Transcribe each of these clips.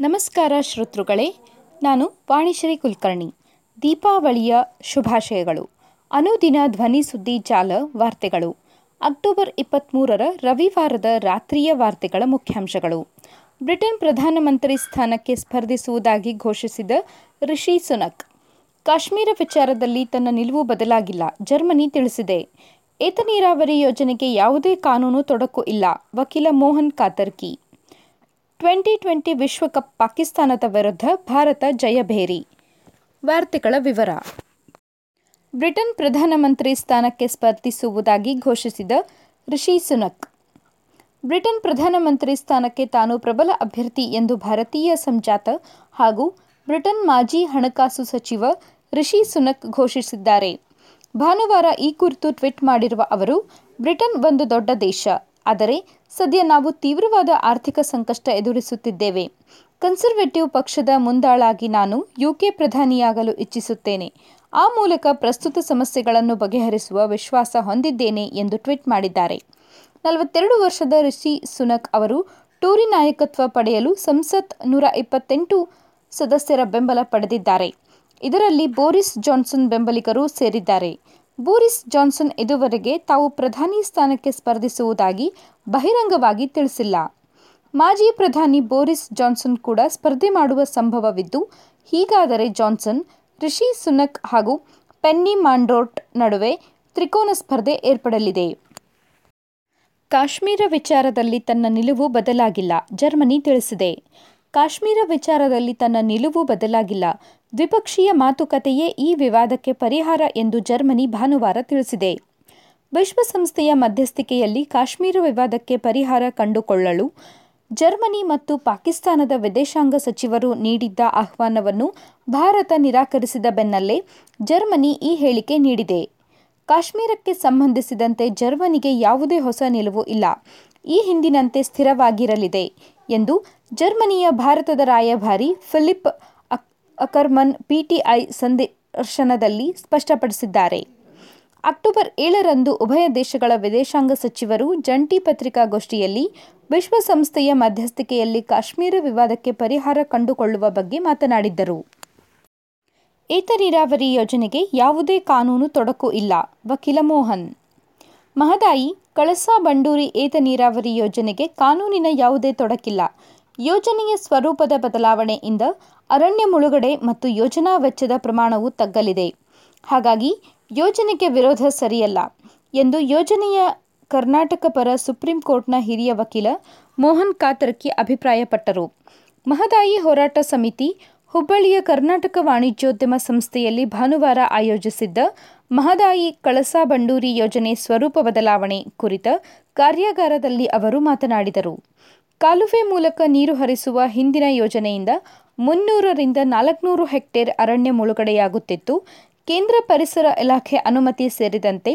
ನಮಸ್ಕಾರ ಶ್ರೋತೃಗಳೇ, ನಾನು ವಾಣಿಶ್ರೀ ಕುಲಕರ್ಣಿ. ದೀಪಾವಳಿಯ ಶುಭಾಶಯಗಳು. ಅನುದಿನ ಧ್ವನಿ ಸುದ್ದಿ ಜಾಲ ವಾರ್ತೆಗಳು. ಅಕ್ಟೋಬರ್ ಇಪ್ಪತ್ತ್ಮೂರರ ರವಿವಾರದ ರಾತ್ರಿಯ ವಾರ್ತೆಗಳ ಮುಖ್ಯಾಂಶಗಳು. ಬ್ರಿಟನ್ ಪ್ರಧಾನಮಂತ್ರಿ ಸ್ಥಾನಕ್ಕೆ ಸ್ಪರ್ಧಿಸುವುದಾಗಿ ಘೋಷಿಸಿದ ರಿಷಿ ಸುನಕ್, ಕಾಶ್ಮೀರ ವಿಚಾರದಲ್ಲಿ ತನ್ನ ನಿಲುವು ಬದಲಾಗಿಲ್ಲ, ಜರ್ಮನಿ ತಿಳಿಸಿದೆ. ಏತ ನೀರಾವರಿ ಯೋಜನೆಗೆ ಯಾವುದೇ ಕಾನೂನು ತೊಡಕು ಇಲ್ಲ, ವಕೀಲ ಮೋಹನ್ ಕಾತರ್ಕಿ. ಟ್ವೆಂಟಿ ಟ್ವೆಂಟಿ ವಿಶ್ವಕಪ್ ಪಾಕಿಸ್ತಾನದ ವಿರುದ್ಧ ಭಾರತ ಜಯಭೇರಿ ವಾರ್ತೆಗಳ ವಿವರ. ಬ್ರಿಟನ್ ಪ್ರಧಾನಮಂತ್ರಿ ಸ್ಥಾನಕ್ಕೆ ಸ್ಪರ್ಧಿಸುವುದಾಗಿ ಘೋಷಿಸಿದ ರಿಷಿ ಸುನಕ್. ಬ್ರಿಟನ್ ಪ್ರಧಾನಮಂತ್ರಿ ಸ್ಥಾನಕ್ಕೆ ತಾನು ಪ್ರಬಲ ಅಭ್ಯರ್ಥಿ ಎಂದು ಭಾರತೀಯ ಸಂಜಾತ ಹಾಗೂ ಬ್ರಿಟನ್ ಮಾಜಿ ಹಣಕಾಸು ಸಚಿವ ರಿಷಿ ಸುನಕ್ ಘೋಷಿಸಿದ್ದಾರೆ. ಭಾನುವಾರ ಈ ಕುರಿತು ಟ್ವೀಟ್ ಮಾಡಿರುವ ಅವರು, ಬ್ರಿಟನ್ ಒಂದು ದೊಡ್ಡ ದೇಶ. ಆದರೆ ಸದ್ಯ ನಾವು ತೀವ್ರವಾದ ಆರ್ಥಿಕ ಸಂಕಷ್ಟ ಎದುರಿಸುತ್ತಿದ್ದೇವೆ. ಕನ್ಸರ್ವೇಟಿವ್ ಪಕ್ಷದ ಮುಂದಾಳಾಗಿ ನಾನು ಯುಕೆ ಪ್ರಧಾನಿಯಾಗಲು ಇಚ್ಛಿಸುತ್ತೇನೆ. ಆ ಮೂಲಕ ಪ್ರಸ್ತುತ ಸಮಸ್ಯೆಗಳನ್ನು ಬಗೆಹರಿಸುವ ವಿಶ್ವಾಸ ಹೊಂದಿದ್ದೇನೆ ಎಂದು ಟ್ವೀಟ್ ಮಾಡಿದ್ದಾರೆ. ನಲವತ್ತೆರಡು ವರ್ಷದ ರಿಷಿ ಸುನಕ್ ಅವರು ಟೂರಿ ನಾಯಕತ್ವ ಪಡೆಯಲು ಸಂಸತ್ ನೂರ ಇಪ್ಪತ್ತೆಂಟು ಸದಸ್ಯರ ಬೆಂಬಲ ಪಡೆದಿದ್ದಾರೆ. ಇದರಲ್ಲಿ ಬೋರಿಸ್ ಜಾನ್ಸನ್ ಬೆಂಬಲಿಗರು ಸೇರಿದ್ದಾರೆ. ಬೋರಿಸ್ ಜಾನ್ಸನ್ ಇದುವರೆಗೆ ತಾವು ಪ್ರಧಾನಿ ಸ್ಥಾನಕ್ಕೆ ಸ್ಪರ್ಧಿಸುವುದಾಗಿ ಬಹಿರಂಗವಾಗಿ ತಿಳಿಸಿಲ್ಲ. ಮಾಜಿ ಪ್ರಧಾನಿ ಬೋರಿಸ್ ಜಾನ್ಸನ್ ಕೂಡ ಸ್ಪರ್ಧೆ ಮಾಡುವ ಸಂಭವವಿದ್ದು, ಹೀಗಾದರೆ ಜಾನ್ಸನ್, ರಿಷಿ ಸುನಕ್ ಹಾಗೂ ಪೆನ್ನಿ ಮಾಂಡ್ರೋಟ್ ನಡುವೆ ತ್ರಿಕೋನ ಸ್ಪರ್ಧೆ ಏರ್ಪಡಲಿದೆ. ಕಾಶ್ಮೀರ ವಿಚಾರದಲ್ಲಿ ತನ್ನ ನಿಲುವು ಬದಲಾಗಿಲ್ಲ, ಜರ್ಮನಿ ತಿಳಿಸಿದೆ. ಕಾಶ್ಮೀರ ವಿಚಾರದಲ್ಲಿ ತನ್ನ ನಿಲುವು ಬದಲಾಗಿಲ್ಲ. ದ್ವಿಪಕ್ಷೀಯ ಮಾತುಕತೆಯೇ ಈ ವಿವಾದಕ್ಕೆ ಪರಿಹಾರ ಎಂದು ಜರ್ಮನಿ ಭಾನುವಾರ ತಿಳಿಸಿದೆ. ವಿಶ್ವಸಂಸ್ಥೆಯ ಮಧ್ಯಸ್ಥಿಕೆಯಲ್ಲಿ ಕಾಶ್ಮೀರ ವಿವಾದಕ್ಕೆ ಪರಿಹಾರ ಕಂಡುಕೊಳ್ಳಲು ಜರ್ಮನಿ ಮತ್ತು ಪಾಕಿಸ್ತಾನದ ವಿದೇಶಾಂಗ ಸಚಿವರು ನೀಡಿದ್ದ ಆಹ್ವಾನವನ್ನು ಭಾರತ ನಿರಾಕರಿಸಿದ ಬೆನ್ನಲ್ಲೇ ಜರ್ಮನಿ ಈ ಹೇಳಿಕೆ ನೀಡಿದೆ. ಕಾಶ್ಮೀರಕ್ಕೆ ಸಂಬಂಧಿಸಿದಂತೆ ಜರ್ಮನಿಗೆ ಯಾವುದೇ ಹೊಸ ನಿಲುವು ಇಲ್ಲ. ಈ ಹಿಂದಿನಂತೆ ಸ್ಥಿರವಾಗಿರಲಿದೆ. ಎಂದು ಜರ್ಮನಿಯ ಭಾರತದ ರಾಯಭಾರಿ ಫಿಲಿಪ್ ಅಕರ್ಮನ್ ಪಿಟಿಐ ಸಂದರ್ಶನದಲ್ಲಿ ಸ್ಪಷ್ಟಪಡಿಸಿದ್ದಾರೆ. ಅಕ್ಟೋಬರ್ ಏಳರಂದು ಉಭಯ ದೇಶಗಳ ವಿದೇಶಾಂಗ ಸಚಿವರು ಜಂಟಿ ಪತ್ರಿಕಾಗೋಷ್ಠಿಯಲ್ಲಿ ವಿಶ್ವಸಂಸ್ಥೆಯ ಮಧ್ಯಸ್ಥಿಕೆಯಲ್ಲಿ ಕಾಶ್ಮೀರ ವಿವಾದಕ್ಕೆ ಪರಿಹಾರ ಕಂಡುಕೊಳ್ಳುವ ಬಗ್ಗೆ ಮಾತನಾಡಿದ್ದರು. ಏತ ನೀರಾವರಿ ಯೋಜನೆಗೆ ಯಾವುದೇ ಕಾನೂನು ತೊಡಕು ಇಲ್ಲ. ವಕೀಲ ಮೋಹನ್. ಮಹದಾಯಿ ಕಳಸಾ ಬಂಡೂರಿ ಏತ ನೀರಾವರಿ ಯೋಜನೆಗೆ ಕಾನೂನಿನ ಯಾವುದೇ ತೊಡಕಿಲ್ಲ. ಯೋಜನೆಯ ಸ್ವರೂಪದ ಬದಲಾವಣೆಯಿಂದ ಅರಣ್ಯ ಮುಳುಗಡೆ ಮತ್ತು ಯೋಜನಾ ವೆಚ್ಚದ ಪ್ರಮಾಣವು ತಗ್ಗಲಿದೆ. ಹಾಗಾಗಿ ಯೋಜನೆಗೆ ವಿರೋಧ ಸರಿಯಲ್ಲ ಎಂದು ಯೋಜನೆಯ ಕರ್ನಾಟಕ ಪರ ಸುಪ್ರೀಂ ಕೋರ್ಟ್ನ ಹಿರಿಯ ವಕೀಲ ಮೋಹನ್ ಕಾತರ್ಕಿ ಅಭಿಪ್ರಾಯಪಟ್ಟರು. ಮಹದಾಯಿ ಹೋರಾಟ ಸಮಿತಿ ಹುಬ್ಬಳ್ಳಿಯ ಕರ್ನಾಟಕ ವಾಣಿಜ್ಯೋದ್ಯಮ ಸಂಸ್ಥೆಯಲ್ಲಿ ಭಾನುವಾರ ಆಯೋಜಿಸಿದ್ದ ಮಹದಾಯಿ ಕಳಸಾ ಬಂಡೂರಿ ಯೋಜನೆ ಸ್ವರೂಪ ಬದಲಾವಣೆ ಕುರಿತ ಕಾರ್ಯಾಗಾರದಲ್ಲಿ ಅವರು ಮಾತನಾಡಿದರು. ಕಾಲುವೆ ಮೂಲಕ ನೀರು ಹರಿಸುವ ಹಿಂದಿನ ಯೋಜನೆಯಿಂದ ಮುನ್ನೂರರಿಂದ ನಾಲ್ಕುನೂರು ಹೆಕ್ಟೇರ್ ಅರಣ್ಯ ಮುಳುಗಡೆಯಾಗುತ್ತಿತ್ತು. ಕೇಂದ್ರ ಪರಿಸರ ಇಲಾಖೆ ಅನುಮತಿ ಸೇರಿದಂತೆ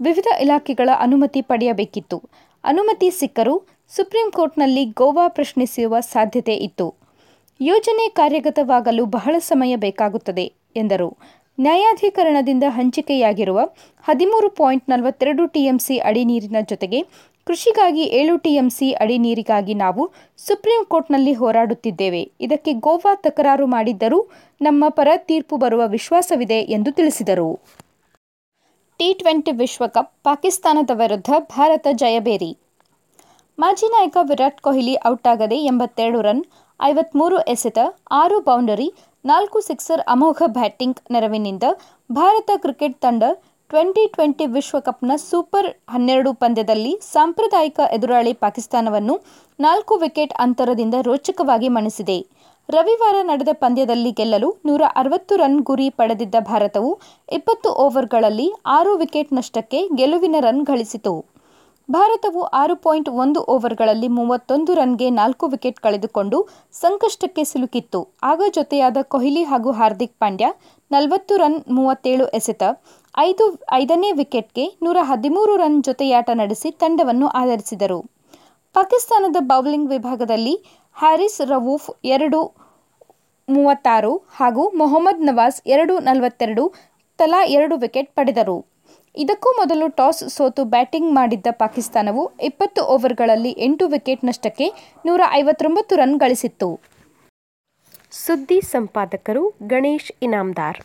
ವಿವಿಧ ಇಲಾಖೆಗಳ ಅನುಮತಿ ಪಡೆಯಬೇಕಿತ್ತು. ಅನುಮತಿ ಸಿಕ್ಕರೂ ಸುಪ್ರೀಂ ಕೋರ್ಟ್ನಲ್ಲಿ ಗೋವಾ ಪ್ರಶ್ನಿಸುವ ಸಾಧ್ಯತೆ ಇತ್ತು. ಯೋಜನೆ ಕಾರ್ಯಗತವಾಗಲು ಬಹಳ ಸಮಯ ಬೇಕಾಗುತ್ತದೆ, ಎಂದರು. ನ್ಯಾಯಾಧೀಕರಣದಿಂದ ಹಂಚಿಕೆಯಾಗಿರುವ ಹದಿಮೂರು ಪಾಯಿಂಟ್ ನಲವತ್ತೆರಡು ಟಿಎಂಸಿ ಅಡಿ ನೀರಿನ ಜೊತೆಗೆ ಕೃಷಿಗಾಗಿ ಏಳು ಟಿಎಂಸಿ ಅಡಿ ನೀರಿಗಾಗಿ ನಾವು ಸುಪ್ರೀಂ ಕೋರ್ಟ್ನಲ್ಲಿ ಹೋರಾಡುತ್ತಿದ್ದೇವೆ. ಇದಕ್ಕೆ ಗೋವಾ ತಕರಾರು ಮಾಡಿದ್ದರೂ ನಮ್ಮ ಪರ ತೀರ್ಪು ಬರುವ ವಿಶ್ವಾಸವಿದೆ ಎಂದು ತಿಳಿಸಿದರು. ಟಿ ಟ್ವೆಂಟಿ ವಿಶ್ವಕಪ್ ಪಾಕಿಸ್ತಾನದ ವಿರುದ್ಧ ಭಾರತ ಜಯಬೇರಿ ಮಾಜಿ ನಾಯಕ ವಿರಾಟ್ ಕೊಹ್ಲಿ ಔಟಾಗದೆ ಎಂಬತ್ತೆರಡು ರನ್ ಐವತ್ಮೂರು ಎಸೆತ, ಆರು ಬೌಂಡರಿ, ನಾಲ್ಕು ಸಿಕ್ಸರ್ ಅಮೋಘ ಬ್ಯಾಟಿಂಗ್ ನೆರವಿನಿಂದ ಭಾರತ ಕ್ರಿಕೆಟ್ ತಂಡ ಟ್ವೆಂಟಿ ಟ್ವೆಂಟಿ ವಿಶ್ವಕಪ್ನ ಸೂಪರ್ ಹನ್ನೆರಡು ಪಂದ್ಯದಲ್ಲಿ ಸಾಂಪ್ರದಾಯಿಕ ಎದುರಾಳಿ ಪಾಕಿಸ್ತಾನವನ್ನು ನಾಲ್ಕು ವಿಕೆಟ್ ಅಂತರದಿಂದ ರೋಚಕವಾಗಿ ಮಣಿಸಿದೆ. ರವಿವಾರ ನಡೆದ ಪಂದ್ಯದಲ್ಲಿ ಗೆಲ್ಲಲು ನೂರ ಅರವತ್ತು ರನ್ ಗುರಿ ಪಡೆದಿದ್ದ ಭಾರತವು ಇಪ್ಪತ್ತು ಓವರ್ಗಳಲ್ಲಿ ಆರು ವಿಕೆಟ್ ನಷ್ಟಕ್ಕೆ ಗೆಲುವಿನ ರನ್ ಗಳಿಸಿತು. ಭಾರತವು ಆರು ಪಾಯಿಂಟ್ ಒಂದು ಓವರ್ಗಳಲ್ಲಿ ಮೂವತ್ತೊಂದು ರನ್ಗೆ ನಾಲ್ಕು ವಿಕೆಟ್ ಕಳೆದುಕೊಂಡು ಸಂಕಷ್ಟಕ್ಕೆ ಸಿಲುಕಿತ್ತು. ಆಗ ಜೊತೆಯಾದ ಕೊಹ್ಲಿ ಹಾಗೂ ಹಾರ್ದಿಕ್ ಪಾಂಡ್ಯ ನಲವತ್ತು ರನ್, ಮೂವತ್ತೇಳು ಎಸೆತ, ಐದು, ಐದನೇ ವಿಕೆಟ್ಗೆ ನೂರ ಹದಿಮೂರು ರನ್ ಜೊತೆಯಾಟ ನಡೆಸಿ ತಂಡವನ್ನು ಆಧರಿಸಿದರು. ಪಾಕಿಸ್ತಾನದ ಬೌಲಿಂಗ್ ವಿಭಾಗದಲ್ಲಿ ಹ್ಯಾರಿಸ್ ರವೂಫ್ ಎರಡು, ಮೂವತ್ತಾರು ಹಾಗೂ ಮೊಹಮ್ಮದ್ ನವಾಜ್ ಎರಡು, ನಲವತ್ತೆರಡು ತಲಾ ಎರಡು ವಿಕೆಟ್ ಪಡೆದರು. ಇದಕ್ಕೂ ಮೊದಲು ಟಾಸ್ ಸೋತು ಬ್ಯಾಟಿಂಗ್ ಮಾಡಿದ್ದ ಪಾಕಿಸ್ತಾನವು ಇಪ್ಪತ್ತು ಓವರ್ಗಳಲ್ಲಿ ಎಂಟು ವಿಕೆಟ್ ನಷ್ಟಕ್ಕೆ ನೂರ ಐವತ್ತೊಂಬತ್ತು ರನ್ ಗಳಿಸಿತ್ತು. ಸುದ್ದಿ ಸಂಪಾದಕರು ಗಣೇಶ್ ಇನಾಮ್ದಾರ್.